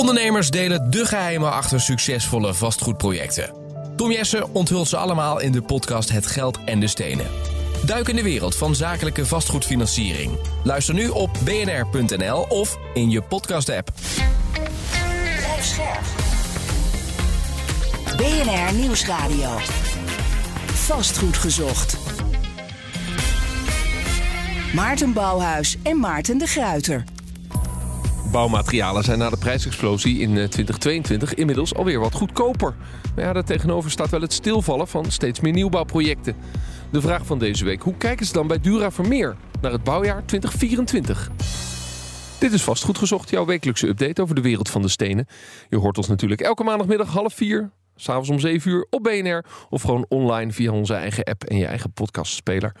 Ondernemers delen de geheimen achter succesvolle vastgoedprojecten. Tom Jessen onthult ze allemaal in de podcast Het Geld en de Stenen. Duik in de wereld van zakelijke vastgoedfinanciering. Luister nu op bnr.nl of in je podcast-app. BNR Nieuwsradio. Vastgoed gezocht. Maarten Bouwhuis en Maarten de Gruiter. Bouwmaterialen zijn na de prijsexplosie in 2022 inmiddels alweer wat goedkoper. Maar ja, daartegenover staat wel het stilvallen van steeds meer nieuwbouwprojecten. De vraag van deze week: hoe kijken ze dan bij Dura Vermeer naar het bouwjaar 2024? Dit is vastgoed gezocht, jouw wekelijkse update over de wereld van de stenen. Je hoort ons natuurlijk elke maandagmiddag half vier S'avonds om 7 uur op BNR of gewoon online via onze eigen app en je eigen podcastspeler.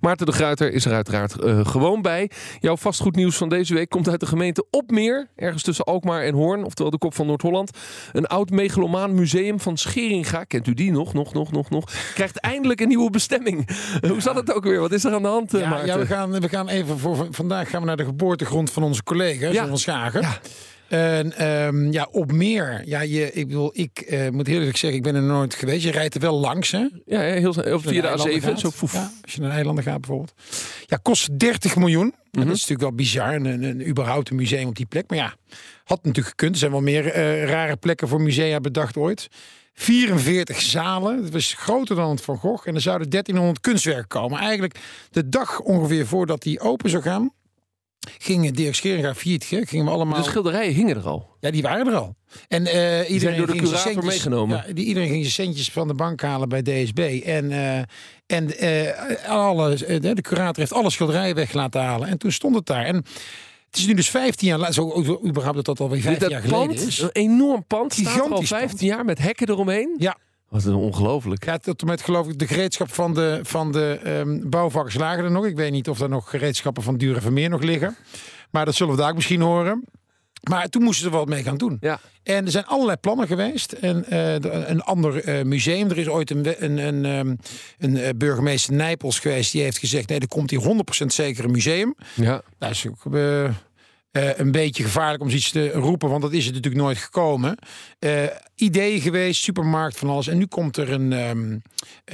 Maarten de Gruiter is er uiteraard uh, gewoon bij. Jouw vastgoednieuws van deze week komt uit de gemeente Opmeer, ergens tussen Alkmaar en Hoorn, oftewel de kop van Noord-Holland. Een oud megalomaan museum van Scheringa, kent u die nog, nog, nog, nog, nog, krijgt eindelijk een nieuwe bestemming. Hoe zat het ook weer? Wat is er aan de hand, ja, Maarten? Ja, we gaan, we gaan even voor vandaag gaan we naar de geboortegrond van onze collega, ja. van Schagen. Ja. En um, ja, op meer. Ja, je, ik bedoel, ik uh, moet heel eerlijk zeggen, ik ben er nooit geweest. Je rijdt er wel langs, hè? Ja, heel op via de A7. Zo foef. Ja, als je naar eilanden gaat bijvoorbeeld. Ja, kost 30 miljoen. Mm -hmm. Dat is natuurlijk wel bizar. Een, een, een, überhaupt een museum op die plek. Maar ja, had natuurlijk gekund. Er zijn wel meer uh, rare plekken voor musea bedacht ooit. 44 zalen. Dat was groter dan het Van Gogh. En er zouden 1300 kunstwerken komen. Eigenlijk de dag ongeveer voordat die open zou gaan gingen Dirk Scheringa failliet. Gingen we allemaal... De schilderijen hingen er al? Ja, die waren er al. En uh, iedereen door de ging curator centjes, meegenomen. Ja, die, iedereen ging zijn centjes van de bank halen bij DSB. En, uh, en uh, alle, de curator heeft alle schilderijen weg laten halen. En toen stond het daar. En het is nu dus 15 jaar later, zo überhaupt dat dat alweer 15 jaar geleden pand, is. Een enorm pand, staat Gigantisch er al 15 pand. jaar met hekken eromheen. Ja, Wat een ongelooflijk. Ja, tot en met geloof ik de gereedschap van de, van de um, bouwvakkers lagen er nog. Ik weet niet of er nog gereedschappen van Dure Vermeer nog liggen. Maar dat zullen we daar ook misschien horen. Maar toen moesten ze wat mee gaan doen. Ja. En er zijn allerlei plannen geweest. En uh, een ander uh, museum. Er is ooit een, een, een, um, een uh, burgemeester Nijpels geweest. Die heeft gezegd: nee, er komt hier 100% zeker een museum. Ja. Dat is ook. Uh, een beetje gevaarlijk om iets te roepen, want dat is het natuurlijk nooit gekomen. Uh, ideeën geweest, supermarkt van alles. En nu komt er een. Um,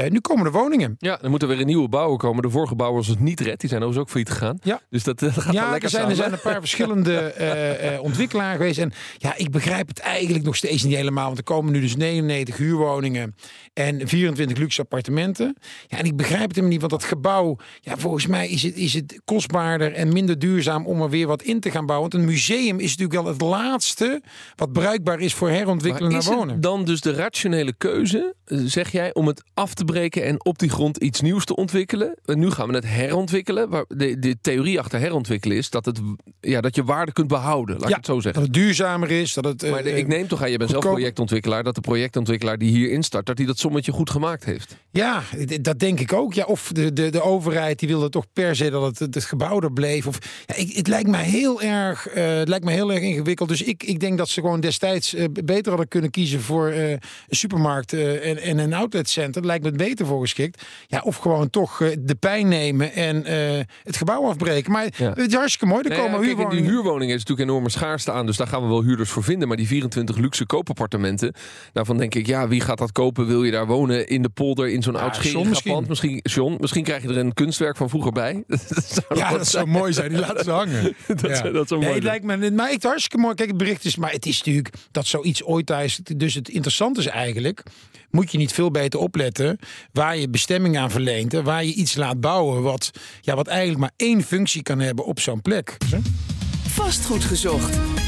uh, nu komen er woningen. Ja, er moeten weer een nieuwe bouwen komen. De vorige bouwer was het niet red. Die zijn overigens ook failliet gegaan. Ja. Dus dat, dat gaat ja, wel lekker er zijn, samen. er zijn een paar verschillende ontwikkelaars geweest. En ja, ik begrijp het eigenlijk nog steeds niet helemaal. Want er komen nu dus 99 huurwoningen en 24 luxe appartementen. Ja, en ik begrijp het helemaal niet. Want dat gebouw, ja, volgens mij is het, is het kostbaarder en minder duurzaam om er weer wat in te gaan Want een museum is natuurlijk wel het laatste wat bruikbaar is voor herontwikkelen naar wonen. Dan dus de rationele keuze, zeg jij, om het af te breken en op die grond iets nieuws te ontwikkelen? En nu gaan we het herontwikkelen. Waar de, de theorie achter herontwikkelen is dat, het, ja, dat je waarde kunt behouden. Laat ja, ik het zo zeggen. Dat het duurzamer is. Dat het, maar de, uh, ik neem toch aan, je bent zelf projectontwikkelaar, dat de projectontwikkelaar die hier instart, dat hij dat sommetje goed gemaakt heeft. Ja, dat denk ik ook. Ja, of de, de, de overheid die wilde toch per se dat het, het gebouw er bleef. Of, ja, ik, het lijkt mij heel erg, uh, het lijkt mij heel erg ingewikkeld. Dus ik, ik denk dat ze gewoon destijds uh, beter hadden kunnen kiezen voor uh, een supermarkt en, en een outletcenter. Dat lijkt me beter voor geschikt. Ja, of gewoon toch de pijn nemen en het gebouw afbreken. Maar ja. het is hartstikke mooi. Er nee, komen ja, kijk, huurwoningen. Die huurwoningen is natuurlijk enorme schaarste aan. Dus daar gaan we wel huurders voor vinden. Maar die 24 luxe koopappartementen. Daarvan denk ik, ja, wie gaat dat kopen? Wil je daar wonen in de polder in zo'n Ja, oud John misschien. pand? Misschien, John, misschien krijg je er een kunstwerk van vroeger bij. dat zou Ja, wat dat zou mooi zijn. Die laten ze hangen. Dat, Ja. Dat Nee, het lijkt me, maar het is hartstikke mooi. Kijk, het bericht is, maar het is natuurlijk dat zoiets ooit thuis. Dus het interessante is eigenlijk, moet je niet veel beter opletten waar je bestemming aan verleent en waar je iets laat bouwen wat, ja, wat eigenlijk maar één functie kan hebben op zo'n plek. Vastgoed gezocht.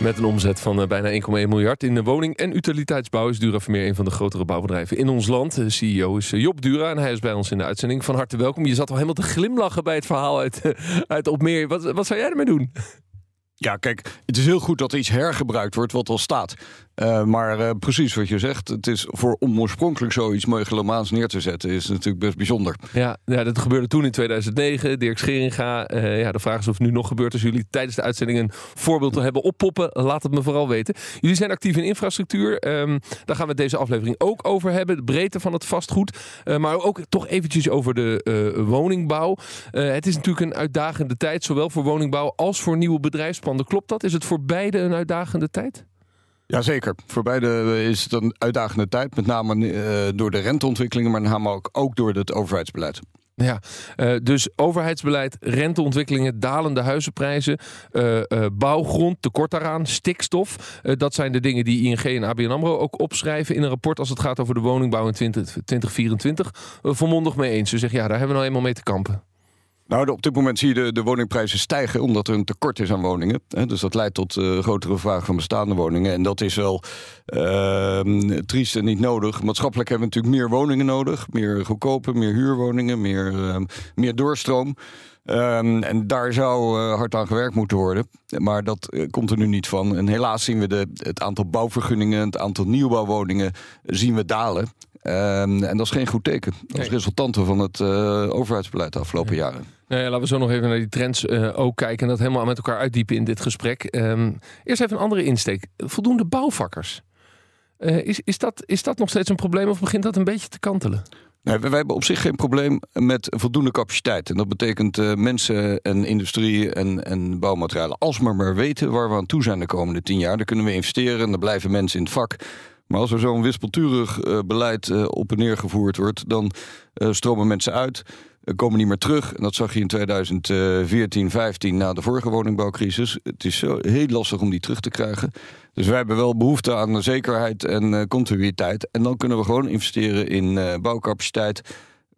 Met een omzet van eh, bijna 1,1 miljard in de woning- en utiliteitsbouw is Dura Vermeer een van de grotere bouwbedrijven in ons land. De CEO is eh, Job Dura en hij is bij ons in de uitzending. Van harte welkom. Je zat al helemaal te glimlachen bij het verhaal uit, eh, uit Opmeer. Wat, wat zou jij ermee doen? Ja, kijk, het is heel goed dat iets hergebruikt wordt wat al staat. Uh, maar uh, precies wat je zegt, het is voor om oorspronkelijk zoiets megalomaans neer te zetten, is natuurlijk best bijzonder. Ja, ja, dat gebeurde toen in 2009. Dirk Scheringa. Uh, ja, de vraag is of het nu nog gebeurt. Als jullie tijdens de uitzending een voorbeeld hebben oppoppen, laat het me vooral weten. Jullie zijn actief in infrastructuur. Um, daar gaan we deze aflevering ook over hebben. De breedte van het vastgoed. Maar ook toch eventjes over de woningbouw. Het is natuurlijk een uitdagende tijd, zowel voor woningbouw als voor nieuwe bedrijfspanden. Klopt dat? Is het voor beide een uitdagende tijd? Jazeker. Voor beide is het een uitdagende tijd. Met name uh, door de renteontwikkelingen, maar met name ook, ook door het overheidsbeleid. Ja, uh, dus overheidsbeleid, renteontwikkelingen, dalende huizenprijzen, uh, bouwgrond, tekort daaraan, stikstof. dat zijn de dingen die ING en ABN AMRO ook opschrijven in een rapport als het gaat over de woningbouw in 20, 2024. volmondig mee eens. Ze zeggen ja, daar hebben we nou eenmaal mee te kampen. Nou, op dit moment zie je de, de woningprijzen stijgen omdat er een tekort is aan woningen. Dus dat leidt tot uh, grotere vraag van bestaande woningen. En dat is wel uh, triest en niet nodig. Maatschappelijk hebben we natuurlijk meer woningen nodig. Meer goedkope, meer huurwoningen, meer, uh, meer doorstroom. Um, en daar zou uh, hard aan gewerkt moeten worden. Maar dat uh, komt er nu niet van. En helaas zien we de, het aantal bouwvergunningen, het aantal nieuwbouwwoningen zien we dalen. Um, en dat is geen goed teken. Als nee. resultante van het uh, overheidsbeleid de afgelopen ja. jaren. Laten we zo nog even naar die trends uh, ook kijken en dat helemaal met elkaar uitdiepen in dit gesprek. Um, eerst even een andere insteek. Voldoende bouwvakkers. Uh, is, is, dat, is dat nog steeds een probleem of begint dat een beetje te kantelen? Nee, wij hebben op zich geen probleem met voldoende capaciteit. En dat betekent uh, mensen en industrie en, en bouwmaterialen. Als we maar weten waar we aan toe zijn de komende tien jaar, dan kunnen we investeren en dan blijven mensen in het vak. Maar als er zo'n wispelturig beleid op en neer gevoerd wordt, dan stromen mensen uit, komen niet meer terug. En dat zag je in 2014, 15 na de vorige woningbouwcrisis. Het is heel lastig om die terug te krijgen. Dus wij hebben wel behoefte aan zekerheid en continuïteit. En dan kunnen we gewoon investeren in bouwcapaciteit.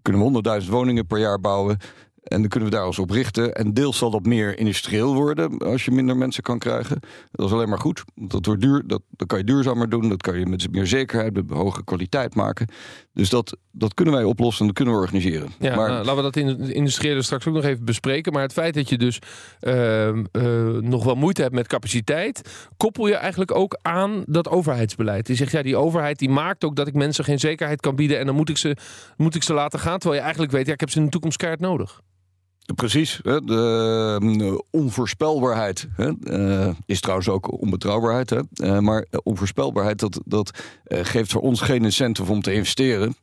Kunnen we 100.000 woningen per jaar bouwen. En dan kunnen we daar ons op richten. En deels zal dat meer industrieel worden als je minder mensen kan krijgen. Dat is alleen maar goed. Dat, wordt duur, dat, dat kan je duurzamer doen. Dat kan je met meer zekerheid, met hoge kwaliteit maken. Dus dat, dat kunnen wij oplossen en dat kunnen we organiseren. Ja, maar, nou, laten we dat in het industriële straks ook nog even bespreken. Maar het feit dat je dus uh, uh, nog wel moeite hebt met capaciteit... koppel je eigenlijk ook aan dat overheidsbeleid. Die zegt, ja, die overheid die maakt ook dat ik mensen geen zekerheid kan bieden... en dan moet ik ze, moet ik ze laten gaan. Terwijl je eigenlijk weet, ja, ik heb ze in de toekomst keihard nodig. Precies. De uh, onvoorspelbaarheid hè, uh, is trouwens ook onbetrouwbaarheid. Hè. Uh, maar onvoorspelbaarheid dat, dat geeft voor ons geen incentive om te investeren.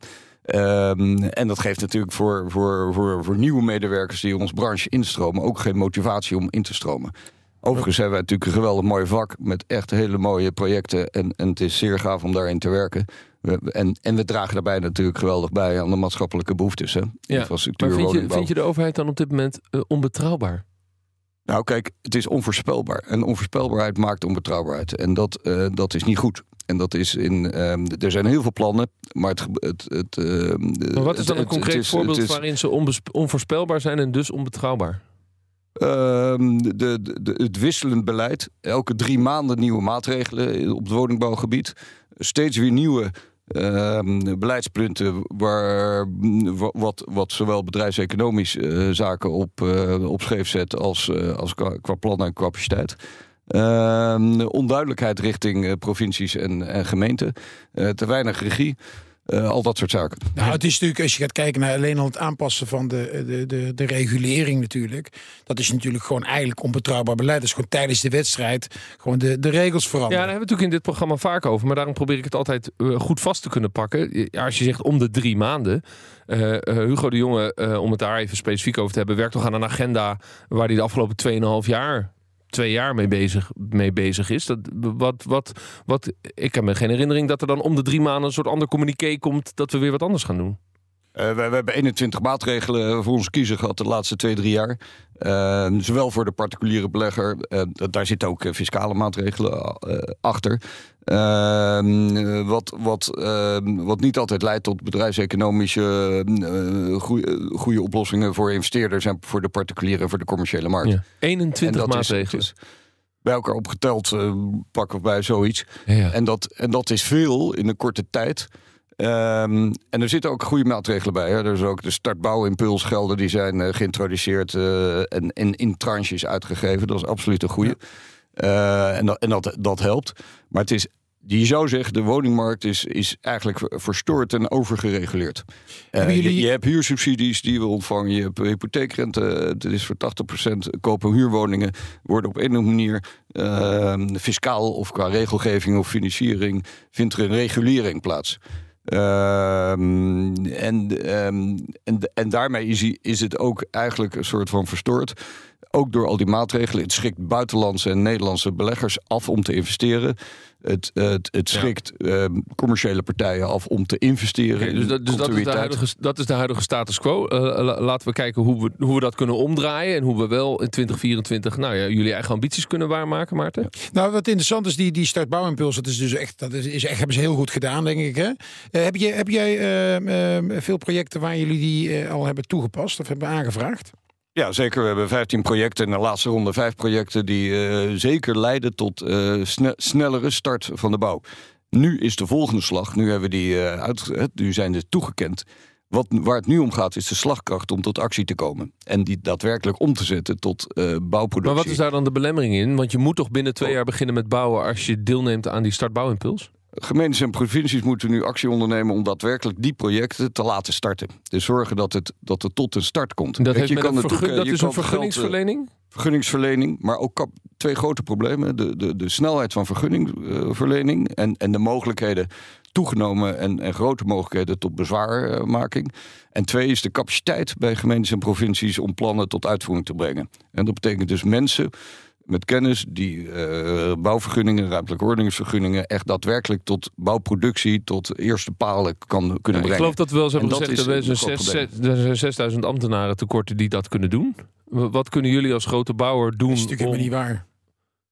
Um, en dat geeft natuurlijk voor, voor, voor, voor nieuwe medewerkers die in onze branche instromen ook geen motivatie om in te stromen. Overigens hebben wij natuurlijk een geweldig mooi vak met echt hele mooie projecten. En, en het is zeer gaaf om daarin te werken. We, en, en we dragen daarbij natuurlijk geweldig bij aan de maatschappelijke behoeftes. Hè? Ja. Infrastructuur, maar vind je, vind je de overheid dan op dit moment uh, onbetrouwbaar? Nou, kijk, het is onvoorspelbaar. En onvoorspelbaarheid maakt onbetrouwbaarheid. En dat, uh, dat is niet goed. En dat is in. Um, er zijn heel veel plannen, maar het. het, het uh, maar wat is dan een concreet is, voorbeeld is, waarin ze onvoorspelbaar zijn en dus onbetrouwbaar? Uh, de, de, het wisselend beleid. Elke drie maanden nieuwe maatregelen op het woningbouwgebied. Steeds weer nieuwe beleidspunten waar, wat, wat zowel bedrijfseconomisch uh, zaken op, uh, op scheef zet als, uh, als qua, qua plan en capaciteit. Ehm, onduidelijkheid richting provincies en, en gemeenten. te weinig regie. Uh, al dat soort zaken. Nou, het is natuurlijk, als je gaat kijken naar alleen al het aanpassen van de, de, de, de regulering natuurlijk. Dat is natuurlijk gewoon eigenlijk onbetrouwbaar beleid. Dat is gewoon tijdens de wedstrijd gewoon de, de regels veranderen. Ja, daar hebben we natuurlijk in dit programma vaak over. Maar daarom probeer ik het altijd uh, goed vast te kunnen pakken. Ja, als je zegt om de drie maanden. Uh, Hugo de Jonge, om het daar even specifiek over te hebben, werkt toch aan een agenda waar hij de afgelopen 2,5 jaar twee jaar mee bezig, mee bezig is. Dat, wat, wat, wat, ik heb me geen herinnering dat er dan om de drie maanden een soort ander communiqué komt dat we weer wat anders gaan doen. Uh, we, we, hebben 21 maatregelen voor onze kiezer gehad de laatste twee, drie jaar. Uh, zowel voor de particuliere belegger, uh, daar zitten ook fiscale maatregelen achter. Ehm, wat, wat, ehm, wat niet altijd leidt tot bedrijfseconomische goede oplossingen voor investeerders en voor de particuliere en voor de commerciële markt. Ja. 21 maatregelen. Is, bij elkaar opgeteld pakken we bij zoiets. Ja. En, dat, en dat is veel in een korte tijd. Um, en er zitten ook goede maatregelen bij. Hè. Er is ook de startbouwimpulsgelden die zijn uh, geïntroduceerd uh, en, en, in tranches uitgegeven. Dat is absoluut een goede. Ja. Uh, en dat, en dat, dat helpt. Maar het is je zou zeggen, de woningmarkt is, is eigenlijk verstoord en overgereguleerd. Jullie... je, je, hebt huursubsidies die we ontvangen, je hebt hypotheekrente, het is voor 80% kopen huurwoningen, worden op een of andere manier uh, fiscaal of qua regelgeving of financiering, vindt er een regulering plaats. Um, en, um, en, en daarmee is, is het ook eigenlijk een soort van verstoord. Ook door al die maatregelen. Het schrikt buitenlandse en Nederlandse beleggers af om te investeren. Het, het, het schrikt uh, commerciële partijen af om te investeren. Okay, dus dat, dus dat, is de huidige, dat is de huidige status quo. Uh, laten we kijken hoe we, hoe we dat kunnen omdraaien. En hoe we wel in 2024 nou ja, jullie eigen ambities kunnen waarmaken, Maarten. Ja. Nou, wat interessant is, die, die startbouwimpuls, dat is dus echt, dat is, is echt, hebben ze heel goed gedaan, denk ik. Hè? Uh, heb, je, heb jij veel projecten waar jullie die al hebben toegepast of hebben aangevraagd? Ja, zeker. We hebben 15 projecten in de laatste ronde vijf projecten die uh, zeker leiden tot uh, sne snellere start van de bouw. Nu is de volgende slag. Nu hebben die uh, uit, nu zijn ze toegekend. Wat, waar het nu om gaat, is de slagkracht om tot actie te komen. En die daadwerkelijk om te zetten tot bouwproductie. Maar wat is daar dan de belemmering in? Want je moet toch binnen twee jaar beginnen met bouwen als je deelneemt aan die startbouwimpuls? Gemeentes en provincies moeten nu actie ondernemen om daadwerkelijk die projecten te laten starten. Dus zorgen dat het, dat het tot een start komt. Dat, je kan het dat is een vergunningsverlening? Geld, vergunningsverlening, maar ook twee grote problemen. De, de, de snelheid van vergunningverlening en, en de mogelijkheden toegenomen en, en grote mogelijkheden tot bezwaarmaking. En twee is de capaciteit bij gemeentes en provincies om plannen tot uitvoering te brengen. En dat betekent dus mensen met kennis die uh, bouwvergunningen, ruimtelijke ordeningsvergunningen, echt daadwerkelijk tot bouwproductie, tot eerste palen kan kunnen brengen. Ik geloof dat we wel hebben gezegd, er zijn 6000 ambtenaren tekorten die dat kunnen doen. Wat kunnen jullie als grote bouwer doen? Dat is natuurlijk om... niet waar.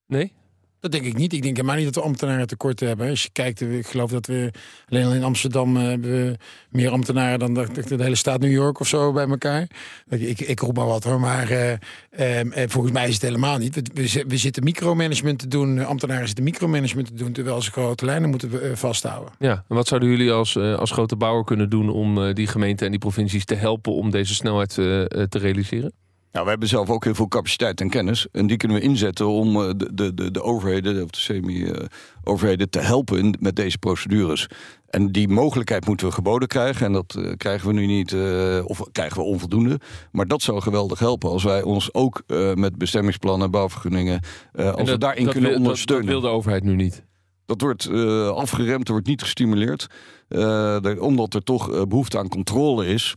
Nee? Dat denk ik niet. Ik denk helemaal niet dat we ambtenaren tekort hebben. Als je kijkt, ik geloof dat we alleen al in Amsterdam uh, hebben we meer ambtenaren dan de, de, hele staat New York of zo bij elkaar. Ik, ik roep maar wat hoor, maar uh, uh, volgens mij is het helemaal niet. We, we, zitten micromanagement te doen, ambtenaren zitten micromanagement te doen, terwijl ze grote lijnen moeten vasthouden. Ja, en wat zouden jullie als, als grote bouwer kunnen doen om die gemeenten en die provincies te helpen om deze snelheid te realiseren? Nou, we hebben zelf ook heel veel capaciteit en kennis. En die kunnen we inzetten om eh, de, de, de, de overheden, of de semi-overheden, te helpen met deze procedures. En die mogelijkheid moeten we geboden krijgen. En dat uh, krijgen we nu niet, uh, of krijgen we onvoldoende. Maar dat zou geweldig helpen als wij ons ook uh, met bestemmingsplannen, bouwvergunningen, als dat, we daarin kunnen ondersteunen. Dat wil de overheid nu niet. Dat wordt afgeremd, er wordt niet gestimuleerd. Uh, omdat er toch uh, behoefte aan controle is,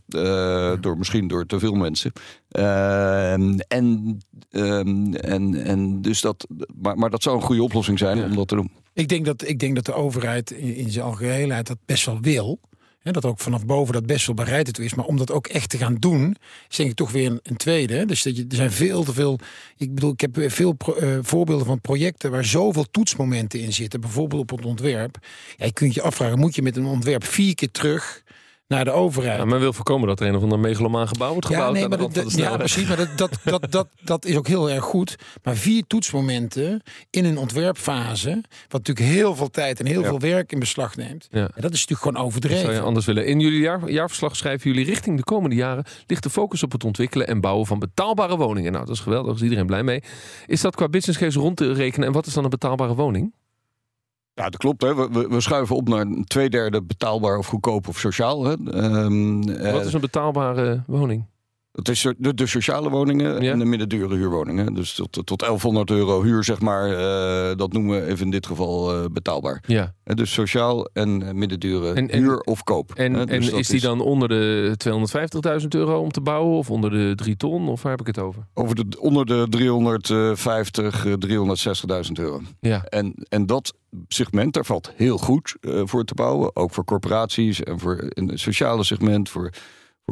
door, misschien door te veel mensen. Ehm, en, ehm, en, en dus dat, maar, maar dat zou een goede oplossing zijn ja. om dat te doen. Ik denk dat, ik denk dat de overheid in, in zijn algeheelheid dat best wel wil dat ook vanaf boven dat best wel bereid toe is. Maar om dat ook echt te gaan doen, is denk ik toch weer een, een tweede. Dus dat je, er zijn veel te veel. Ik bedoel, ik heb veel uh, voorbeelden van projecten waar zoveel toetsmomenten in zitten. Bijvoorbeeld op het ontwerp. Ja, je kunt je afvragen, moet je met een ontwerp vier keer terug naar de overheid. Ja, men wil voorkomen dat er een of ander megalomaan gebouw wordt gebouwd. Ja, nee, maar dat, ja precies. Maar dat, dat, dat, dat, dat is ook heel erg goed. Maar vier toetsmomenten in een ontwerpfase, wat natuurlijk heel veel tijd en heel veel werk in beslag neemt. Ja. dat is natuurlijk gewoon overdreven. zou je anders willen. In jullie jaar, jaarverslag schrijven jullie richting de komende jaren ligt de focus op het ontwikkelen en bouwen van betaalbare woningen. Nou, dat is geweldig. Daar is iedereen blij mee. Is dat qua business case rond te rekenen? En wat is dan een betaalbare woning? Ja, dat klopt. Hè. We, we, schuiven op naar twee derde betaalbaar of goedkoop of sociaal. Hè. Um, Wat is een betaalbare woning? Het is de, de sociale woningen en de middendure huurwoningen. Dus tot, tot 1100 euro huur, zeg maar. Uh, dat noemen we even in dit geval uh, betaalbaar. Ja. Uh, dus sociaal en middendure en, huur of koop. En, dus en is die dan onder de 250.000 euro om te bouwen? Of onder de 3 ton? Of waar heb ik het over? over de, onder de 350, 360.000 euro. Ja. En, en dat segment, daar valt heel goed voor te bouwen. Ook voor corporaties en voor in het sociale segment, voor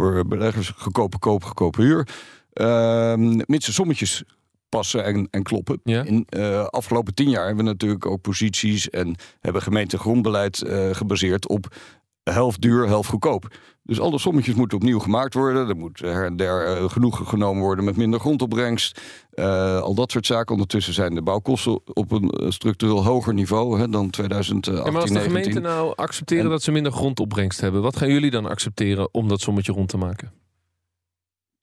voor beleggers goedkope koop, goedkope huur. Uh, mits de sommetjes passen en, en kloppen. Ja. In uh, afgelopen tien jaar hebben we natuurlijk ook posities en hebben gemeente grondbeleid uh, gebaseerd op helft duur, helft goedkoop. Dus alle sommetjes moeten opnieuw gemaakt worden. Er moet her en der uh, genoeg genomen worden met minder grondopbrengst. Uh, al dat soort zaken. Ondertussen zijn de bouwkosten op een eh, structureel hoger niveau hè, dan 2018. Ja, maar als de gemeenten nou accepteren dat ze minder grondopbrengst hebben, wat gaan jullie dan accepteren om dat sommetje rond te maken?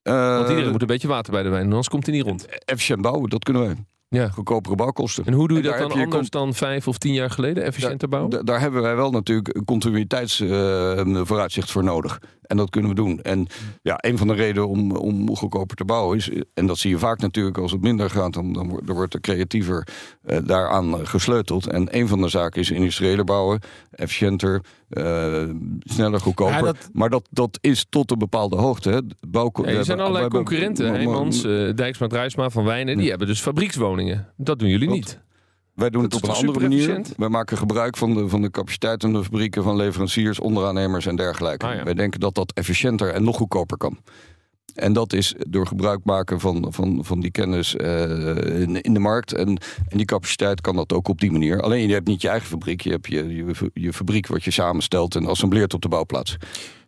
Want iedereen moet een beetje water bij de wijn, anders komt hij niet rond. Efficiënt bouwen, dat kunnen wij. Ja. Goedkopere bouwkosten. En hoe doe je dat dan anders dan vijf of tien jaar geleden, efficiënter bouwen? Daar, daar hebben wij wel natuurlijk een continuïteitsvooruitzicht uh, voor nodig. En dat kunnen we doen. En ja, een van de redenen om, om goedkoper te bouwen is, en dat zie je vaak natuurlijk als het minder gaat, dan, dan, wordt, dan wordt er creatiever uh, daaraan gesleuteld. En een van de zaken is industriële bouwen, efficiënter, uh, sneller, goedkoper. Ja, dat... Maar dat, dat is tot een bepaalde hoogte. Hè. Bouw, ja, er zijn allerlei concurrenten. Heijmans, uh, Dijksma, Drijsma van Wijnen, die hebben dus fabriekswoningen. Dat doen jullie niet. Wij doen het op een andere manier. Wij maken gebruik van de, van de capaciteit van de fabrieken van leveranciers, onderaannemers en dergelijke. Ah, Wij denken dat dat efficiënter en nog goedkoper kan. En dat is door gebruik maken van, van, van die kennis uh, in, in, de markt. En, en die capaciteit kan dat ook op die manier. Alleen je hebt niet je eigen fabriek. Je hebt je, je, je fabriek wat je samenstelt en assembleert op de bouwplaats.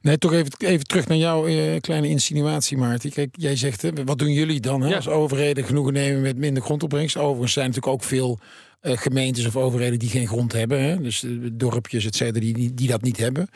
Nee, toch even, even terug naar jouw uh, kleine insinuatie, Maarten. Kijk, jij zegt, hè, wat doen jullie dan hè, als overheden genoegen nemen met minder grondopbrengst? Overigens zijn natuurlijk ook veel uh, gemeentes of overheden die geen grond hebben. Hè? Dus dorpjes, et cetera, die, die dat niet hebben.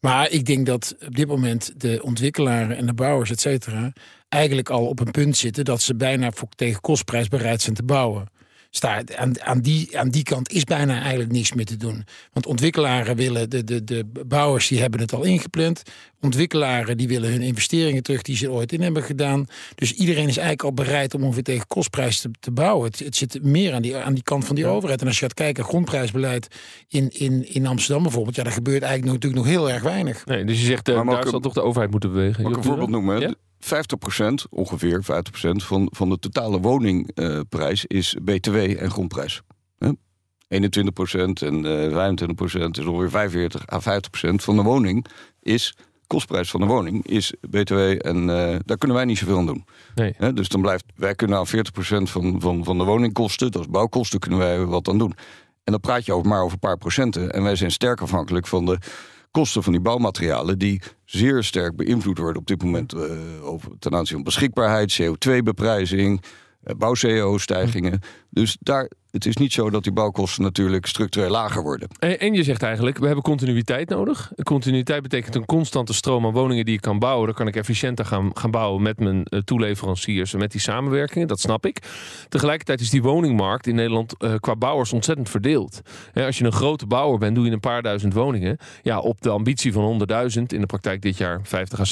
Maar ik denk dat op dit moment de ontwikkelaren en de bouwers, et cetera, eigenlijk al op een punt zitten dat ze bijna tegen kostprijs bereid zijn te bouwen staat. Aan, aan, die, aan die kant is bijna eigenlijk niks meer te doen. Want ontwikkelaren willen, de, de, de bouwers die hebben het al ingepland. Ontwikkelaren die willen hun investeringen terug die ze ooit in hebben gedaan. Dus iedereen is eigenlijk al bereid om ongeveer tegen kostprijs te, te bouwen. Het, het, zit meer aan die, aan die kant van die overheid. En als je gaat kijken, grondprijsbeleid in, in, in Amsterdam bijvoorbeeld, ja, daar gebeurt eigenlijk natuurlijk nog heel erg weinig. Nee, dus je zegt, uh, daar zal toch de overheid moeten bewegen. Mag ik een voorbeeld noemen? Ja? 50%, ongeveer 50% van, van de totale woningprijs is BTW en grondprijs. 21% en uh, 25% is ongeveer 45 à 50% van de woning is kostprijs van de woning is BTW en uh, daar kunnen wij niet zoveel aan doen. Nee. dus dan blijft wij kunnen aan 40% van, van, van de woningkosten, dat is bouwkosten, kunnen wij wat aan doen. En dan praat je over maar over een paar procenten. En wij zijn sterk afhankelijk van de kosten van die bouwmaterialen, die zeer sterk beïnvloed worden op dit moment uh, over, ten aanzien van beschikbaarheid, CO2-beprijzing, uh, bouw-CO-stijgingen. Dus daar, het is niet zo dat die bouwkosten natuurlijk structureel lager worden. En, en, je zegt eigenlijk, we hebben continuïteit nodig. Continuïteit betekent een constante stroom aan woningen die ik kan bouwen. Dan kan ik efficiënter gaan, gaan bouwen met mijn uh, toeleveranciers en met die samenwerkingen. Dat snap ik. Tegelijkertijd is die woningmarkt in Nederland uh, qua bouwers ontzettend verdeeld. als je een grote bouwer bent, doe je een paar duizend woningen. Ja, op de ambitie van 100.000, in de praktijk dit jaar 50 à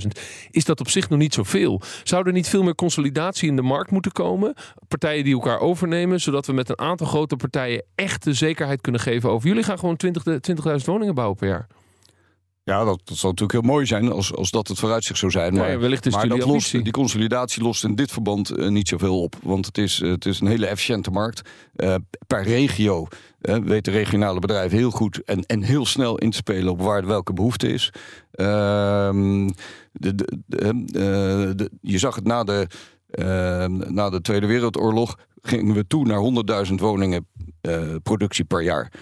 60.000, is dat op zich nog niet zoveel. Zou er niet veel meer consolidatie in de markt moeten komen? Partijen die elkaar overnemen, zodat we met een aantal grote partijen echt de zekerheid kunnen geven over. Jullie gaan gewoon 20.000 20 woningen bouwen per jaar. Ja, dat, dat zou natuurlijk heel mooi zijn als, als dat het vooruitzicht zou zijn. Maar, ja, wellicht is maar dat lost, die consolidatie lost in dit verband uh, niet zoveel op. Want het is, uh, het is een hele efficiënte markt. Uh, per regio weten regionale bedrijven heel goed en, en heel snel in te spelen op waar welke behoefte is. Ehm, de, de, de, je zag het na de, na de Tweede Wereldoorlog gingen we toe naar 100.000 woningen uh, productie per jaar.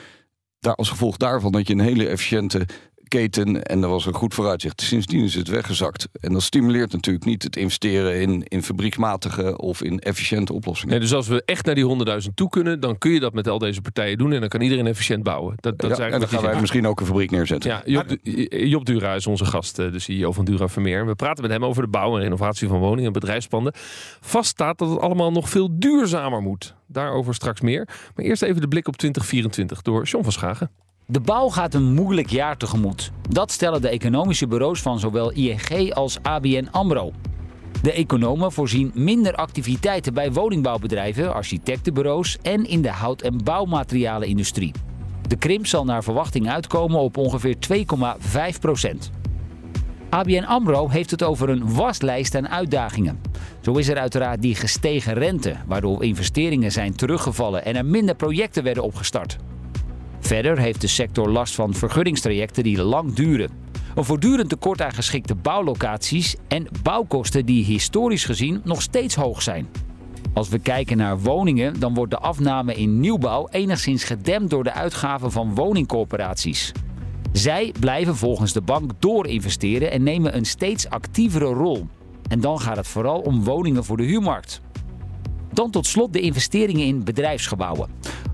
Daar, als gevolg daarvan dat je een hele efficiënte keten en er was een goed vooruitzicht. Sindsdien is het weggezakt. En dat stimuleert natuurlijk niet het investeren in, in fabriekmatige of in efficiënte oplossingen. Nee, dus als we echt naar die 100.000 toe kunnen, dan kun je dat met al deze partijen doen en dan kan iedereen efficiënt bouwen. Dat, dat ja, en dan gaan wij misschien ook een fabriek neerzetten. Ja, Job, Job Dura is onze gast, eh, de CEO van Dura Vermeer. We praten met hem over de bouw en renovatie van woningen en bedrijfspanden. Vast staat dat het allemaal nog veel duurzamer moet. Daarover straks meer. Maar eerst even de blik op 2024 door John van Schagen. De bouw gaat een moeilijk jaar tegemoet. Dat stellen de economische bureaus van zowel ING als ABN AMRO. De economen voorzien minder activiteiten bij woningbouwbedrijven, architectenbureaus en in de hout- en bouwmaterialenindustrie. De krimp zal naar verwachting uitkomen op ongeveer 2,5 procent. ABN AMRO heeft het over een waslijst aan uitdagingen. Zo is er uiteraard die gestegen rente, waardoor investeringen zijn teruggevallen en er minder projecten werden opgestart. Verder heeft de sector last van vergunningstrajecten die lang duren. Een voortdurend tekort aan geschikte bouwlocaties en bouwkosten die historisch gezien nog steeds hoog zijn. Als we kijken naar woningen, dan wordt de afname in nieuwbouw enigszins gedempt door de uitgaven van woningcorporaties. Zij blijven volgens de bank doorinvesteren en nemen een steeds actievere rol. En dan gaat het vooral om woningen voor de huurmarkt. Dan tot slot de investeringen in bedrijfsgebouwen.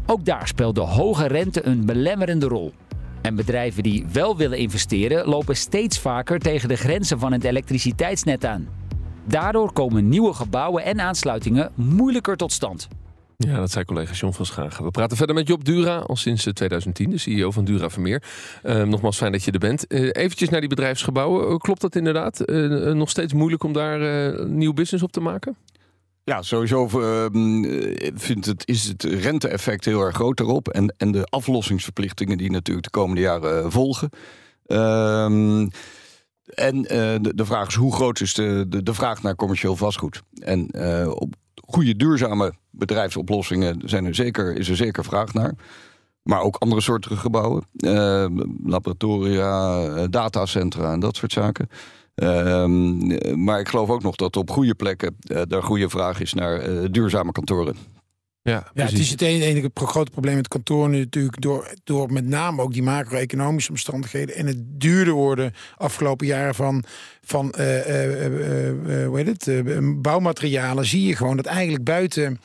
Ook daar speelt de hoge rente een belemmerende rol. En bedrijven die wel willen investeren lopen steeds vaker tegen de grenzen van het elektriciteitsnet aan. Daardoor komen nieuwe gebouwen en aansluitingen moeilijker tot stand. Ja, dat zei collega John van Schagen. We praten verder met Job Dura, al sinds 2010, de CEO van Dura Vermeer. Uh, nogmaals, fijn dat je er bent. Uh, eventjes naar die bedrijfsgebouwen. klopt dat inderdaad? nog steeds moeilijk om daar nieuw business op te maken? Ja, sowieso vindt het, is het rente-effect heel erg groot erop. En, en de aflossingsverplichtingen die natuurlijk de komende jaren volgen. Ehm, en de, de, vraag is hoe groot is de, de, vraag naar commercieel vastgoed? En op goede duurzame bedrijfsoplossingen zijn er zeker, is er zeker vraag naar. Maar ook andere soorten gebouwen. Uh, laboratoria, eh, datacentra en dat soort zaken. Uh, maar ik geloof ook nog dat op goede plekken uh, er goede vraag is naar duurzame kantoren. Ja, ja, het is het enige grote probleem met kantoren natuurlijk door, door met name ook die macro-economische omstandigheden en het duurder worden afgelopen jaren van, van uh, uh, hoe heet het, bouwmaterialen zie je gewoon dat eigenlijk buiten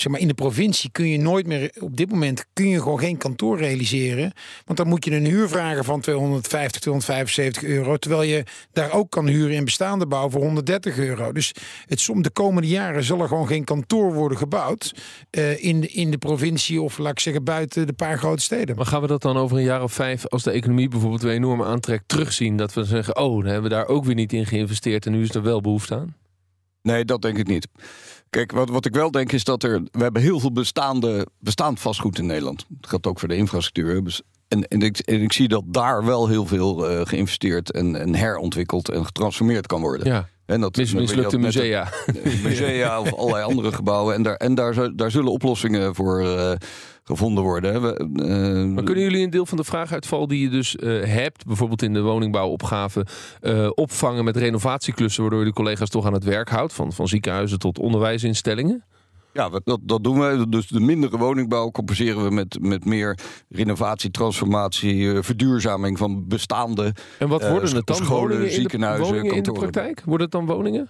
zeg maar, in de provincie kun je nooit meer, op dit moment kun je gewoon geen kantoor realiseren. Want dan moet je een huur vragen van 250, 275 euro. Terwijl je daar ook kan huren in bestaande bouw voor 130 euro. Dus het, som de komende jaren zal er gewoon geen kantoor worden gebouwd uh, in, de, in de provincie of laat ik zeggen buiten de paar grote steden. Maar gaan we dat dan over een jaar of vijf, als de economie bijvoorbeeld weer enorm aantrekt, terugzien? Dat we zeggen, oh, dan hebben we daar ook weer niet in geïnvesteerd en nu is er wel behoefte aan? Nee, dat denk ik niet. Kijk, wat, wat ik wel denk is dat er. We hebben heel veel bestaande, bestaand vastgoed in Nederland. Dat geldt ook voor de infrastructuur. Dus, en, en, ik, en ik zie dat daar wel heel veel uh, geïnvesteerd en, en herontwikkeld en getransformeerd kan worden. Ja. En dat Mis, mislukte musea. musea of allerlei andere gebouwen. En daar, en daar, daar zullen oplossingen voor uh, gevonden worden. We, uh, maar kunnen jullie een deel van de vraaguitval die je dus uh, hebt, bijvoorbeeld in de woningbouwopgave, uh, opvangen met renovatieklussen, waardoor je de collega's toch aan het werk houdt, van, van ziekenhuizen tot onderwijsinstellingen? Ja, dat, dat doen we. Dus de mindere woningbouw compenseren we met, met meer renovatie, transformatie, verduurzaming van bestaande. En wat worden het dan? Scholen, woningen ziekenhuizen, in de, woningen in de praktijk? Worden het dan woningen?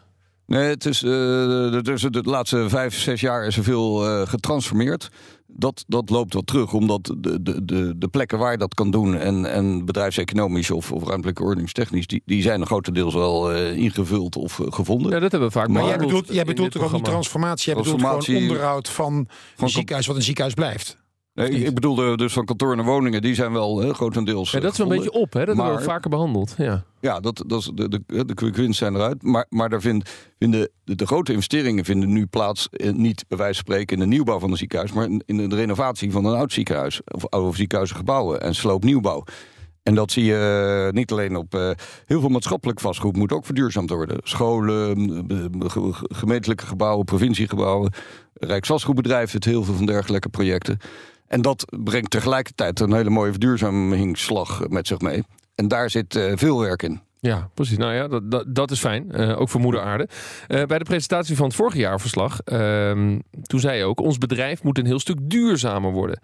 Nee, het is, uh, de, de, laatste vijf, zes jaar is er veel uh, getransformeerd. Dat, dat loopt wat terug, omdat de, de, de, de plekken waar je dat kan doen... en, en bedrijfseconomisch of, of ruimtelijke ordeningstechnisch... Die, die zijn grotendeels wel uh, ingevuld of gevonden. Ja, dat hebben we vaak Maar, jij bedoelt, jij bedoelt toch ook niet transformatie? Jij bedoelt gewoon onderhoud van, van een ziekenhuis wat een ziekenhuis blijft? Nee, ik bedoelde dus van kantoor naar woningen, die zijn wel hè, grotendeels. Ja, dat is wel een beetje op, hè? Dat maar, hebben we vaker behandeld. Ja, ja dat, dat is de, de, de quick wins zijn eruit. Maar, maar daar vind, vinden de, de, grote investeringen vinden nu plaats, eh, niet bij wijze van spreken in de nieuwbouw van een ziekenhuis, maar in, in de renovatie van een oud ziekenhuis of oude ziekenhuizengebouwen en sloopnieuwbouw. En dat zie je eh, niet alleen op uh, heel veel maatschappelijk vastgoed moet ook verduurzaamd worden. Scholen, gemeentelijke gebouwen, provinciegebouwen, Rijksvastgoedbedrijf heeft heel veel van dergelijke projecten. En dat brengt tegelijkertijd een hele mooie verduurzamingsslag met zich mee. En daar zit uh, veel werk in. Ja, precies. Nou ja, dat, dat, is fijn. Uh, ook voor moeder aarde. Uh, bij de presentatie van het vorige jaarverslag, uh, toen zei je ook... ons bedrijf moet een heel stuk duurzamer worden.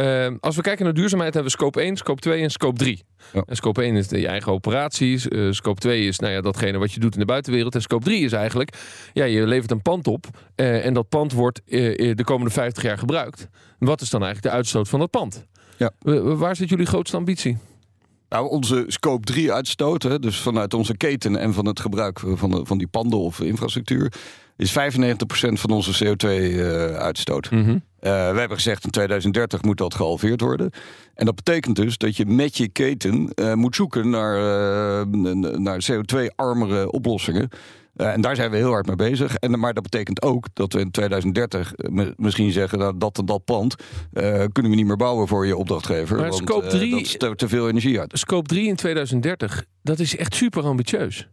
Uh, als we kijken naar duurzaamheid hebben we scope 1, scope 2 en scope 3. Ja. En scope 1 is de, je eigen operaties. Uh, scope 2 is nou ja, datgene wat je doet in de buitenwereld. En scope 3 is eigenlijk, ja, je levert een pand op. Uh, en dat pand wordt uh, de komende 50 jaar gebruikt. Wat is dan eigenlijk de uitstoot van dat pand? Ja. waar zit jullie grootste ambitie? Nou, onze scope 3 uitstoot, dus vanuit onze keten en van het gebruik van, de, van die panden of infrastructuur, is 95% van onze CO2-uitstoot. Mm -hmm. Uh, wij hebben gezegd in 2030 moet dat gehalveerd worden. En dat betekent dus dat je met je keten uh, moet zoeken naar, uh, naar CO2-armere oplossingen. en daar zijn we heel hard mee bezig. En, maar dat betekent ook dat we in 2030 misschien zeggen... Nou, dat en dat pand kunnen we niet meer bouwen voor je opdrachtgever. Maar want, scope 3, dat stoot te veel energie uit. Scope 3 in 2030, dat is echt super ambitieus.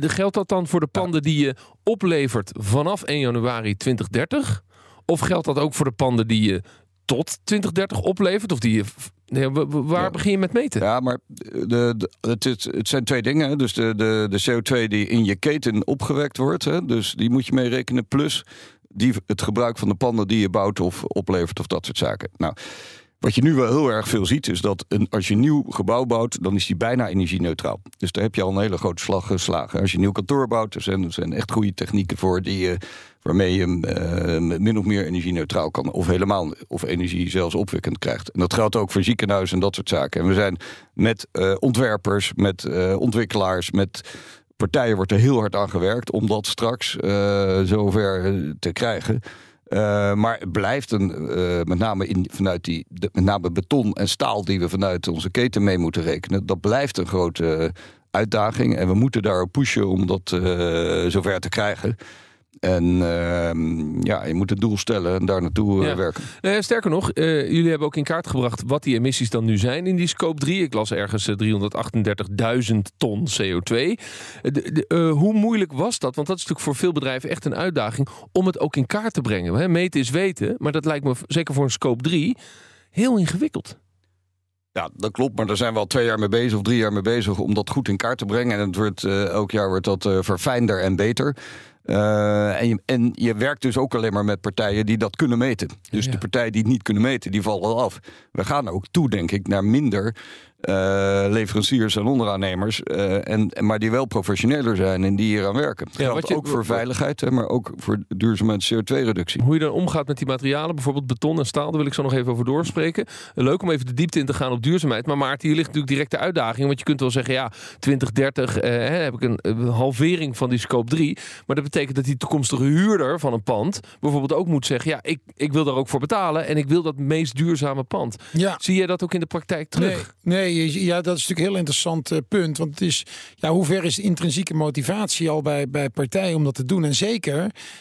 Geldt dat dan voor de panden die je oplevert vanaf 1 januari 2030? Of geldt dat ook voor de panden die je tot 2030 oplevert? Of die je, nee, waar begin je met meten? Ja, maar de, de, het, het, zijn twee dingen. Dus de, de, de CO2 die in je keten opgewekt wordt, hè, dus die moet je meerekenen. Plus die, het gebruik van de panden die je bouwt of oplevert of dat soort zaken. Nou, wat je nu wel heel erg veel ziet, is dat een, als je een nieuw gebouw bouwt, dan is die bijna energie-neutraal. Dus daar heb je al een hele grote slag geslagen. Als je een nieuw kantoor bouwt, er zijn, er zijn echt goede technieken voor die je, waarmee je uh, min of meer energie-neutraal kan, of helemaal, of energie zelfs opwekkend krijgt. En dat geldt ook voor ziekenhuizen en dat soort zaken. En we zijn met uh, ontwerpers, met ontwikkelaars, met partijen wordt er heel hard aan gewerkt om dat straks zover te krijgen. Uh, maar het blijft een, uh, met name vanuit die, met name beton en staal die we vanuit onze keten mee moeten rekenen. Dat blijft een grote uitdaging. En we moeten daarop pushen om dat uh, zover te krijgen. En uh, ja, je moet het doel stellen en daar naartoe ja. werken. Uh, sterker nog, uh, jullie hebben ook in kaart gebracht wat die emissies dan nu zijn in die scope 3. Ik las ergens 338.000 ton CO2. hoe moeilijk was dat? Want dat is natuurlijk voor veel bedrijven echt een uitdaging om het ook in kaart te brengen. Hè? Meten is weten, maar dat lijkt me zeker voor een scope 3 heel ingewikkeld. Ja, dat klopt, maar daar zijn we al twee jaar mee bezig of drie jaar mee bezig om dat goed in kaart te brengen. En het wordt, elk jaar wordt dat verfijnder en beter. Uh, en, je, en, je, werkt dus ook alleen maar met partijen die dat kunnen meten. Dus ja. de partijen die het niet kunnen meten, die vallen af. We gaan ook toe, denk ik, naar minder uh, leveranciers en onderaannemers. Uh, en, maar die wel professioneler zijn en die hier aan werken. Dat ja, geldt je, ook voor veiligheid, hè, maar ook voor duurzaamheid CO2-reductie. Hoe je dan omgaat met die materialen, bijvoorbeeld beton en staal, daar wil ik zo nog even over doorspreken. Leuk om even de diepte in te gaan op duurzaamheid. Maar Maarten, hier ligt natuurlijk direct de uitdaging. Want je kunt wel zeggen, ja, 2030 uh, heb ik een, een halvering van die scope 3. Maar dat betekent dat die toekomstige huurder van een pand bijvoorbeeld ook moet zeggen, ja, ik, ik wil daar ook voor betalen en ik wil dat meest duurzame pand. Ja. Zie jij dat ook in de praktijk terug? Nee, nee ja, dat is natuurlijk een heel interessant uh, punt. Want het is, ja, hoe ver is de intrinsieke motivatie al bij, bij partijen om dat te doen? En zeker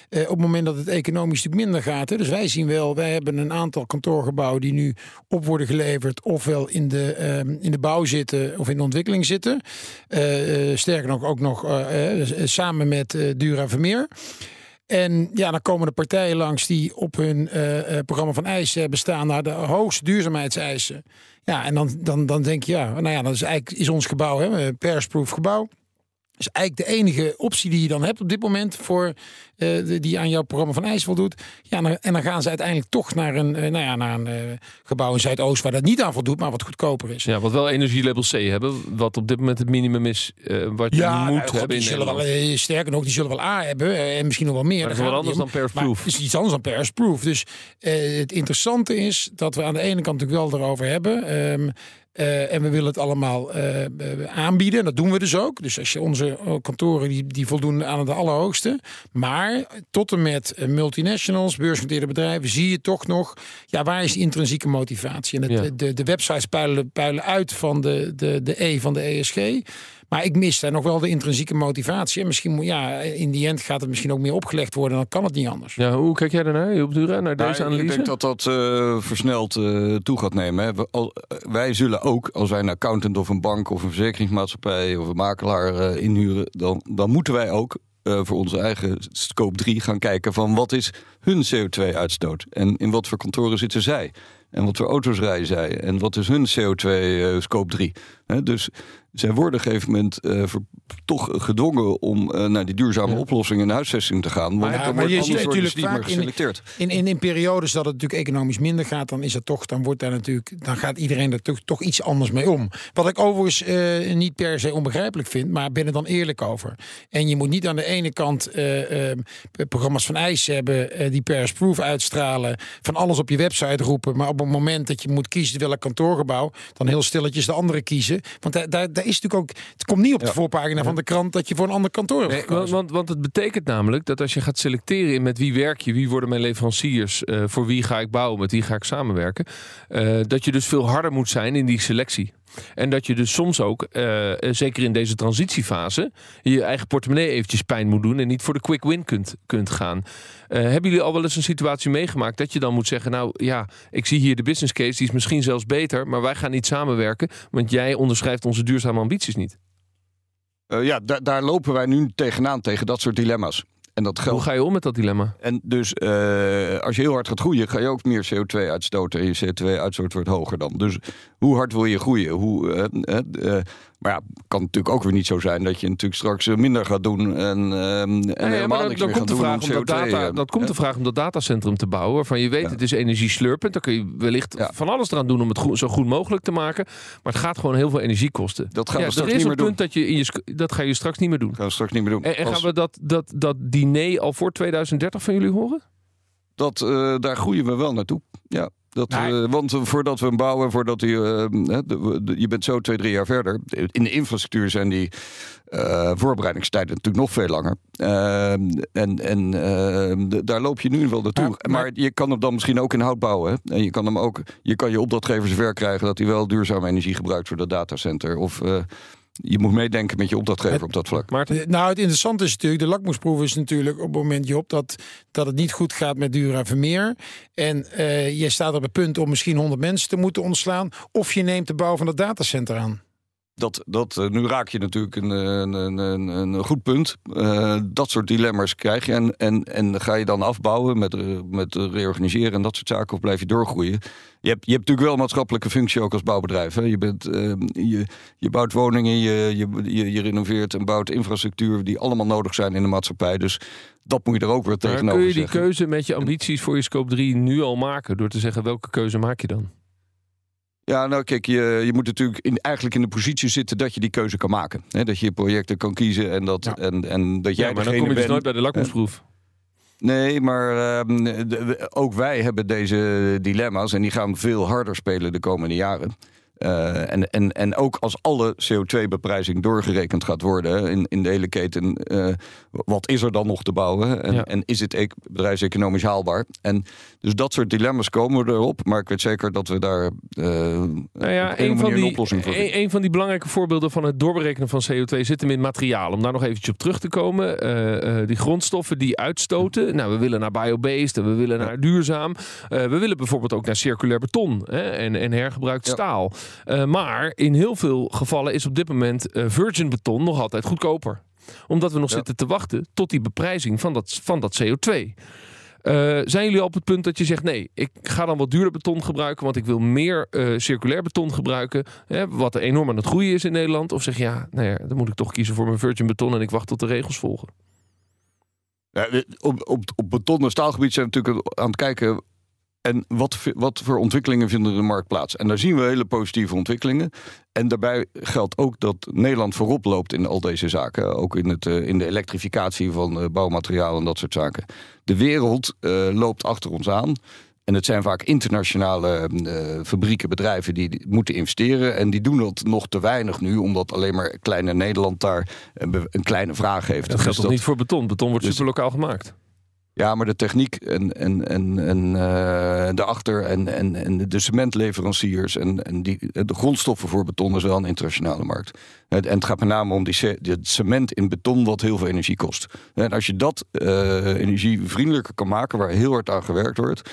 uh, op het moment dat het economisch natuurlijk minder gaat. Hè. Dus wij zien wel, wij hebben een aantal kantoorgebouwen die nu op worden geleverd, ofwel in de, uh, in de bouw zitten of in de ontwikkeling zitten. Uh, sterker nog, ook nog samen met Dura Vermeer. En ja, dan komen de partijen langs die op hun uh, programma van eisen bestaan naar de hoogste duurzaamheidseisen. Ja, en dan, dan, dan denk je, ja, nou ja, dat is eigenlijk is ons gebouw, hè, een persproof gebouw. Is eigenlijk de enige optie die je dan hebt op dit moment voor uh, de, die aan jouw programma van IJs voldoet. Ja, en, dan gaan ze uiteindelijk toch naar een, uh, nou ja, naar een uh, gebouw in Zuidoost waar dat niet aan voldoet, maar wat goedkoper is. Ja, wat wel energielabel C hebben, wat op dit moment het minimum is wat ja, je moet nou, hebben. Die zullen wel, sterker nog, die zullen wel A hebben en misschien nog wel meer. Maar dat is wel anders dan persproof. Het is iets anders dan persproof. Dus het interessante is dat we aan de ene kant natuurlijk wel erover hebben. Um, uh, en we willen het allemaal uh, aanbieden. En dat doen we dus ook. Dus als je onze kantoren die, die voldoen aan het allerhoogste. Maar tot en met multinationals, beursgenoteerde bedrijven, zie je toch nog. Ja, waar is die intrinsieke motivatie? En het, ja. de, de websites puilen, puilen uit van de, de, de E van de ESG. Maar ik mis daar nog wel de intrinsieke motivatie. En misschien, ja, in die end gaat het misschien ook meer opgelegd worden. Dan kan het niet anders. Ja, hoe kijk jij daarnaar, op Dura, naar deze nou, analyse? Ik denk dat dat uh, versneld uh, toe gaat nemen. Hè. We, al, wij zullen ook, als wij een accountant of een bank of een verzekeringsmaatschappij of een makelaar uh, inhuren, dan, dan moeten wij ook voor onze eigen scope 3 gaan kijken van wat is hun CO2-uitstoot en in wat voor kantoren zitten zij. En wat voor auto's rijden zij? En wat is hun CO2 uh, scope 3? He, dus zij worden op een gegeven moment uh, ver, toch gedwongen om uh, naar die duurzame ja. oplossingen in huisvesting te gaan. Want maar, ja, dan maar wordt je ziet natuurlijk niet meer geselecteerd. In, in, in periodes dat het natuurlijk economisch minder gaat, dan is dat toch, dan wordt daar natuurlijk, dan gaat iedereen er toch, toch iets anders mee om. Wat ik overigens uh, niet per se onbegrijpelijk vind, maar ben er dan eerlijk over. En je moet niet aan de ene kant programma's van ijs hebben die pers proof uitstralen, van alles op je website roepen, maar op het moment dat je moet kiezen welk kantoorgebouw, dan heel stilletjes de andere kiezen. Want daar, daar is natuurlijk ook, het komt niet op de voorpagina van de krant dat je voor een ander kantoor hebt nee, want, want, want, het betekent namelijk dat als je gaat selecteren in met wie werk je, wie worden mijn leveranciers, uh, voor wie ga ik bouwen, met wie ga ik samenwerken, uh, dat je dus veel harder moet zijn in die selectie. En dat je dus soms ook, uh, zeker in deze transitiefase, je eigen portemonnee eventjes pijn moet doen en niet voor de quick win kunt, kunt gaan. Uh, hebben jullie al wel eens een situatie meegemaakt dat je dan moet zeggen, nou ja, ik zie hier de business case, die is misschien zelfs beter, maar wij gaan niet samenwerken, want jij onderschrijft onze duurzame ambities niet? Ja, daar lopen wij nu tegenaan, tegen dat soort dilemma's. En dat geldt. Hoe ga je om met dat dilemma? En dus uh, als je heel hard gaat groeien, ga je ook meer CO2 uitstoten. En je CO2-uitstoot wordt hoger dan. Dus hoe hard wil je groeien? Hoe, uh, uh, maar ja, kan natuurlijk ook weer niet zo zijn dat je natuurlijk straks minder gaat doen. En, en ja, helemaal niks dan meer komt gaat de doen vraag om, dat CO2, data, dat komt de vraag om dat datacentrum te bouwen. Waarvan je weet, ja. het is energieslurpend. Dan kun je wellicht van alles eraan doen om het goed, zo goed mogelijk te maken. Maar het gaat gewoon heel veel energie kosten. Dat gaan we straks er is niet een meer punt doen. dat je in je dat ga je straks niet meer doen. Dat gaan we straks niet meer doen. En, en Als, gaan we dat, dat, dat diner al voor 2030 van jullie horen? dat, uh, daar groeien we wel naartoe. Ja. Dat, Nou, eh, want voordat we hem bouwen, voordat hij, eh, je bent zo twee, drie jaar verder. In de infrastructuur zijn die eh, voorbereidingstijden natuurlijk nog veel langer. En en daar loop je nu wel naartoe. Maar- Maar, maar- je kan hem dan misschien ook in hout bouwen. Hè? En je kan hem ook, je kan je opdrachtgever zover krijgen dat hij wel duurzame energie gebruikt voor dat datacenter. Of je moet meedenken met je opdrachtgever op dat vlak. Maarten? Nou, het interessante is natuurlijk, de lakmoesproef is natuurlijk op het moment, Job, dat, dat het niet goed gaat met Dura Vermeer. En eh, je staat op het punt om misschien 100 mensen te moeten ontslaan. Of je neemt de bouw van dat datacenter aan. Dat, dat, eh, nu raak je natuurlijk een, een, een, een, een goed punt. Eh, dat soort dilemma's krijg je. En, en, en ga je dan afbouwen met, eh, met eh, reorganiseren en dat soort zaken, of blijf je doorgroeien? Je hebt, je hebt natuurlijk wel een maatschappelijke functie ook als bouwbedrijf. Hè? Je, bent, eh, je, je bouwt woningen, je, je, je, je renoveert en bouwt infrastructuur die allemaal nodig zijn in de maatschappij. Dus dat moet je er ook weer Maar tegenover kun je die zeggen. keuze met je ambities voor je scope 3 nu al maken? Door te zeggen welke keuze maak je dan? Ja, nou kijk, je, je moet natuurlijk in, eigenlijk in de positie zitten dat je die keuze kan maken. Hè? Dat je projecten kan kiezen en dat, Ja. en, en dat jij ja, maar dan kom je dus bent- nooit bij de lakmoesproef. Nee, maar ehm, de- ook wij hebben deze dilemma's en die gaan veel harder spelen de komende jaren. Eh, en, en, en ook als alle CO2-beprijzing doorgerekend gaat worden in, in de hele keten, eh, wat is er dan nog te bouwen? En, Ja. en is het e- bedrijfseconomisch haalbaar? En dus dat soort dilemma's komen erop, maar ik weet zeker dat we daar eh Nou ja, op een van, manier een die, oplossing voor een, een van die belangrijke voorbeelden van het doorberekenen van CO2 zit hem in materiaal. Om daar nog eventjes op terug te komen. Die grondstoffen die uitstoten. Nou, we willen naar biobased we willen naar duurzaam. We willen bijvoorbeeld ook naar circulair beton hè, en, en hergebruikt Ja. staal. Eh, maar in heel veel gevallen is op dit moment eh, virgin beton nog altijd goedkoper. Omdat we nog Ja. zitten te wachten tot die beprijzing van dat, van dat CO2. Eh, zijn jullie al op het punt dat je zegt: nee, ik ga dan wat duurder beton gebruiken, want ik wil meer circulair beton gebruiken, hè, wat enorm aan het groeien is in Nederland? Of zeg je ja, nou ja, dan moet ik toch kiezen voor mijn virgin beton en ik wacht tot de regels volgen? Ja, op, op, op beton- en staalgebied zijn we natuurlijk aan het kijken. En wat, wat voor ontwikkelingen vinden in de markt plaats? En daar zien we hele positieve ontwikkelingen. En daarbij geldt ook dat Nederland voorop loopt in al deze zaken. Ook in, het, eh, in de elektrificatie van eh, bouwmateriaal en dat soort zaken. De wereld eh, loopt achter ons aan. En het zijn vaak internationale fabrieken, bedrijven die moeten investeren. En die doen dat nog te weinig nu, omdat alleen maar kleine Nederland daar een, kleine vraag heeft. Dat Dus geldt toch niet voor beton? Beton wordt dus- superlokaal gemaakt. Ja, maar de techniek en, en, en, en eh, daarachter en, en, en de cementleveranciers en, en die, de grondstoffen voor beton is wel een internationale markt. En het gaat met name om die het cement in beton wat heel veel energie kost. En als je dat eh, energievriendelijker kan maken, waar heel hard aan gewerkt wordt.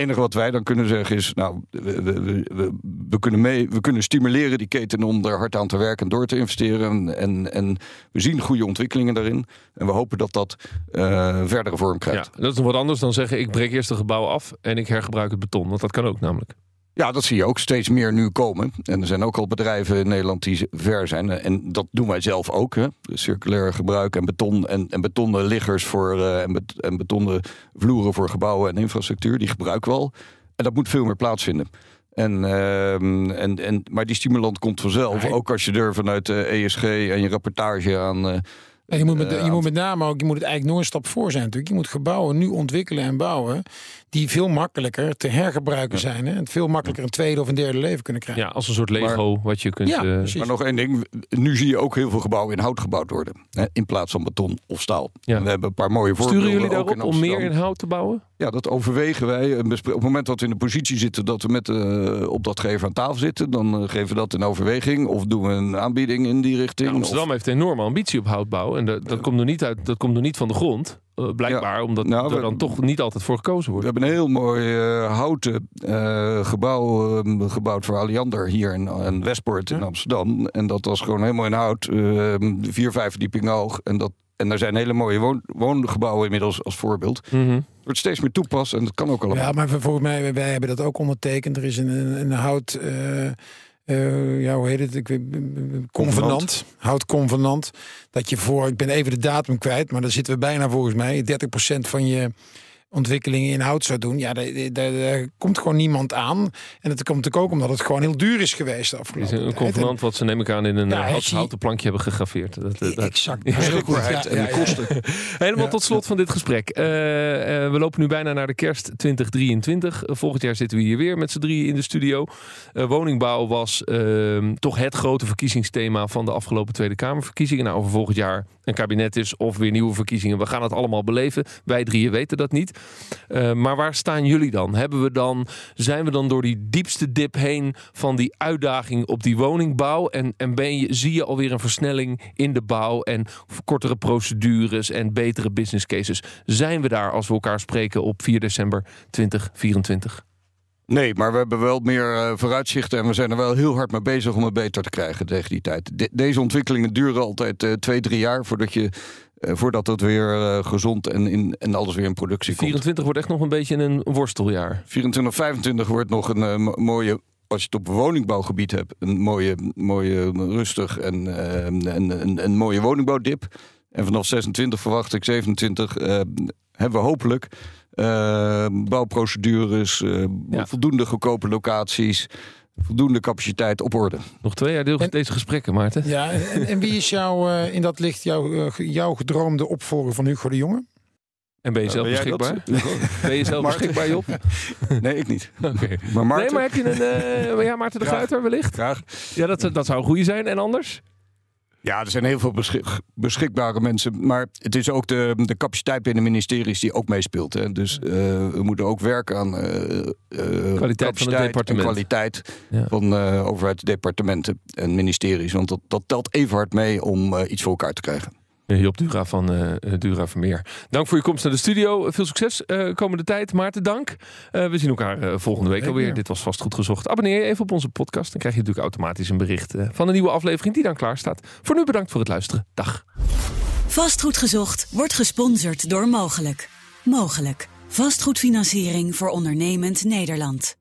Enige wat wij dan kunnen zeggen is, nou, we, we, we, kunnen mee, we kunnen stimuleren die keten om er hard aan te werken en door te investeren. En, en we zien goede ontwikkelingen daarin. En we hopen dat dat eh, verdere vorm Ja, krijgt. dat is wat anders dan zeggen: ik breek eerst een gebouw af en ik hergebruik het beton. Want dat kan ook namelijk. Ja, dat zie je ook steeds meer nu komen. En er zijn ook al bedrijven in Nederland die ver zijn. En dat doen wij zelf ook. Hè. Circulair gebruik en beton en, en betonnen liggers voor, eh, en, bet, en betonnen vloeren voor gebouwen en infrastructuur. Die gebruiken we al. En dat moet veel meer plaatsvinden. En, ehm, en, en, maar die stimulant komt vanzelf. Nee. Ook als je er vanuit de ESG en je rapportage aan. eh, En je moet, met, eh, je moet met name ook, je moet het eigenlijk nog een stap voor zijn natuurlijk. Je moet gebouwen nu ontwikkelen en bouwen die veel makkelijker te hergebruiken zijn. Hè? En veel makkelijker een tweede of een derde leven kunnen krijgen. Ja, als een soort Lego wat je kunt. Ja, eh. Maar nog één ding. Nu zie je ook heel veel gebouwen in hout gebouwd worden. Hè, in plaats van beton of staal. Ja. En We hebben een paar mooie voorbeelden. Sturen jullie ook daarop om meer in hout te bouwen? Ja, dat overwegen wij. Bespre- Op het moment dat we in de positie zitten dat we met de opdrachtgever aan tafel zitten, dan eh, geven we dat in overweging. Of doen we een aanbieding in die richting. Ja, Amsterdam Of- heeft een enorme ambitie op houtbouw. En dat, dat, komt, er niet uit, dat komt er niet van de grond. Eh, blijkbaar, omdat Nou, er we- dan toch niet altijd voor gekozen we wordt. hebben een heel mooi eh, houten eh, gebouw eh, gebouwd voor Alliander hier in, in Westpoort in Amsterdam. En dat was gewoon helemaal in hout, eh, vier, vijf verdiepingen hoog. En, dat, en daar zijn hele mooie woon, woongebouwen inmiddels als voorbeeld. Mhm. Het wordt steeds meer toepast en dat kan ook allemaal. Ja, maar volgens mij, wij hebben dat ook ondertekend. Er is een, een, een hout, eh, ja, hoe heet het? Ik weet, convenant, houtconvenant. Dat je voor, ik ben even de datum kwijt, maar daar zitten we bijna volgens mij, 30% van je ontwikkelingen in hout zou doen, ja, daar, daar, daar komt gewoon niemand aan. En dat komt natuurlijk ook omdat het gewoon heel duur is geweest de Het is afgelopen een convenant wat ze neem ik aan in een Ja, eh, hij hout- zie- houten plankje hebben gegraveerd. Dat, dat- Exact. Ja. Beschikbaarheid Ja, en de kosten. Helemaal tot slot van dit gesprek. Eh, eh, we lopen nu bijna naar de kerst 2023. Eh, volgend jaar zitten we hier weer met z'n drieën in de studio. Eh, woningbouw was ehm, toch het grote verkiezingsthema van de afgelopen Tweede Kamerverkiezingen. Nou, over volgend jaar een kabinet is of weer nieuwe verkiezingen. We gaan het allemaal beleven. Wij drieën weten dat niet. Eh, maar waar staan jullie dan? Hebben we dan? Zijn we dan door die diepste dip heen van die uitdaging op die woningbouw? En, en ben je, zie je alweer een versnelling in de bouw en kortere procedures en betere business cases? Zijn we daar als we elkaar spreken op 4 december 2024? Nee, maar we hebben wel meer eh, vooruitzichten en we zijn er wel heel hard mee bezig om het beter te krijgen tegen die tijd. De- deze ontwikkelingen duren altijd eh, twee, drie jaar voordat, je, voordat het weer eh, gezond en, in, en alles weer in productie komt. 24 wordt echt nog een beetje een worsteljaar. 24, 25 wordt nog een eh, mo- mooie, als je het op woningbouwgebied hebt, een mooie, mooie rustig en eh, een, een, een mooie woningbouwdip. En vanaf 26 verwacht ik 27 eh, hebben we hopelijk eh, bouwprocedures, eh, Ja. voldoende goedkope locaties, voldoende capaciteit op orde. Nog twee jaar deel En- deze gesprekken, Maarten. Ja, en, en wie is jou, eh, in dat licht jouw, eh, jouw gedroomde opvolger van Hugo de Jonge? En ben je zelf Ben jij beschikbaar? Ben je zelf beschikbaar, Job? Nee, ik niet. Oké. Maar Maarten, Nee, maar heb je een... eh, ja, Maarten de Graag. Gruiter wellicht? graag. Ja, dat, dat zou een goede zijn. En anders? Ja, er zijn heel veel beschik- beschikbare mensen. Maar het is ook de, de capaciteit binnen ministeries die ook meespeelt. Hè. Dus eh, we moeten ook werken aan eh, eh, capaciteit en departement. kwaliteit Ja. van overheidsdepartementen en ministeries. Want dat, dat telt even hard mee om iets voor elkaar te krijgen. Job Dura van eh, Dura Vermeer. Dank voor je komst naar de studio. Veel succes eh, komende tijd. Maarten, dank. Eh, we zien elkaar eh, volgende week alweer. Dit was vast goed gezocht. Abonneer je even op onze podcast. Dan krijg je natuurlijk automatisch een bericht eh, van een nieuwe aflevering die dan klaar staat. Voor nu bedankt voor het luisteren. Dag. Vastgoed gezocht wordt gesponsord door Mogelijk. Mogelijk. Vastgoedfinanciering voor ondernemend Nederland.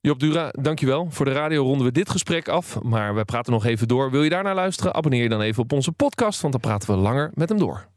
Job Dura, dankjewel. Voor de radio ronden we dit gesprek af. Maar we praten nog even door. Wil je daarnaar luisteren? Abonneer je dan even op onze podcast. Want dan praten we langer met hem door.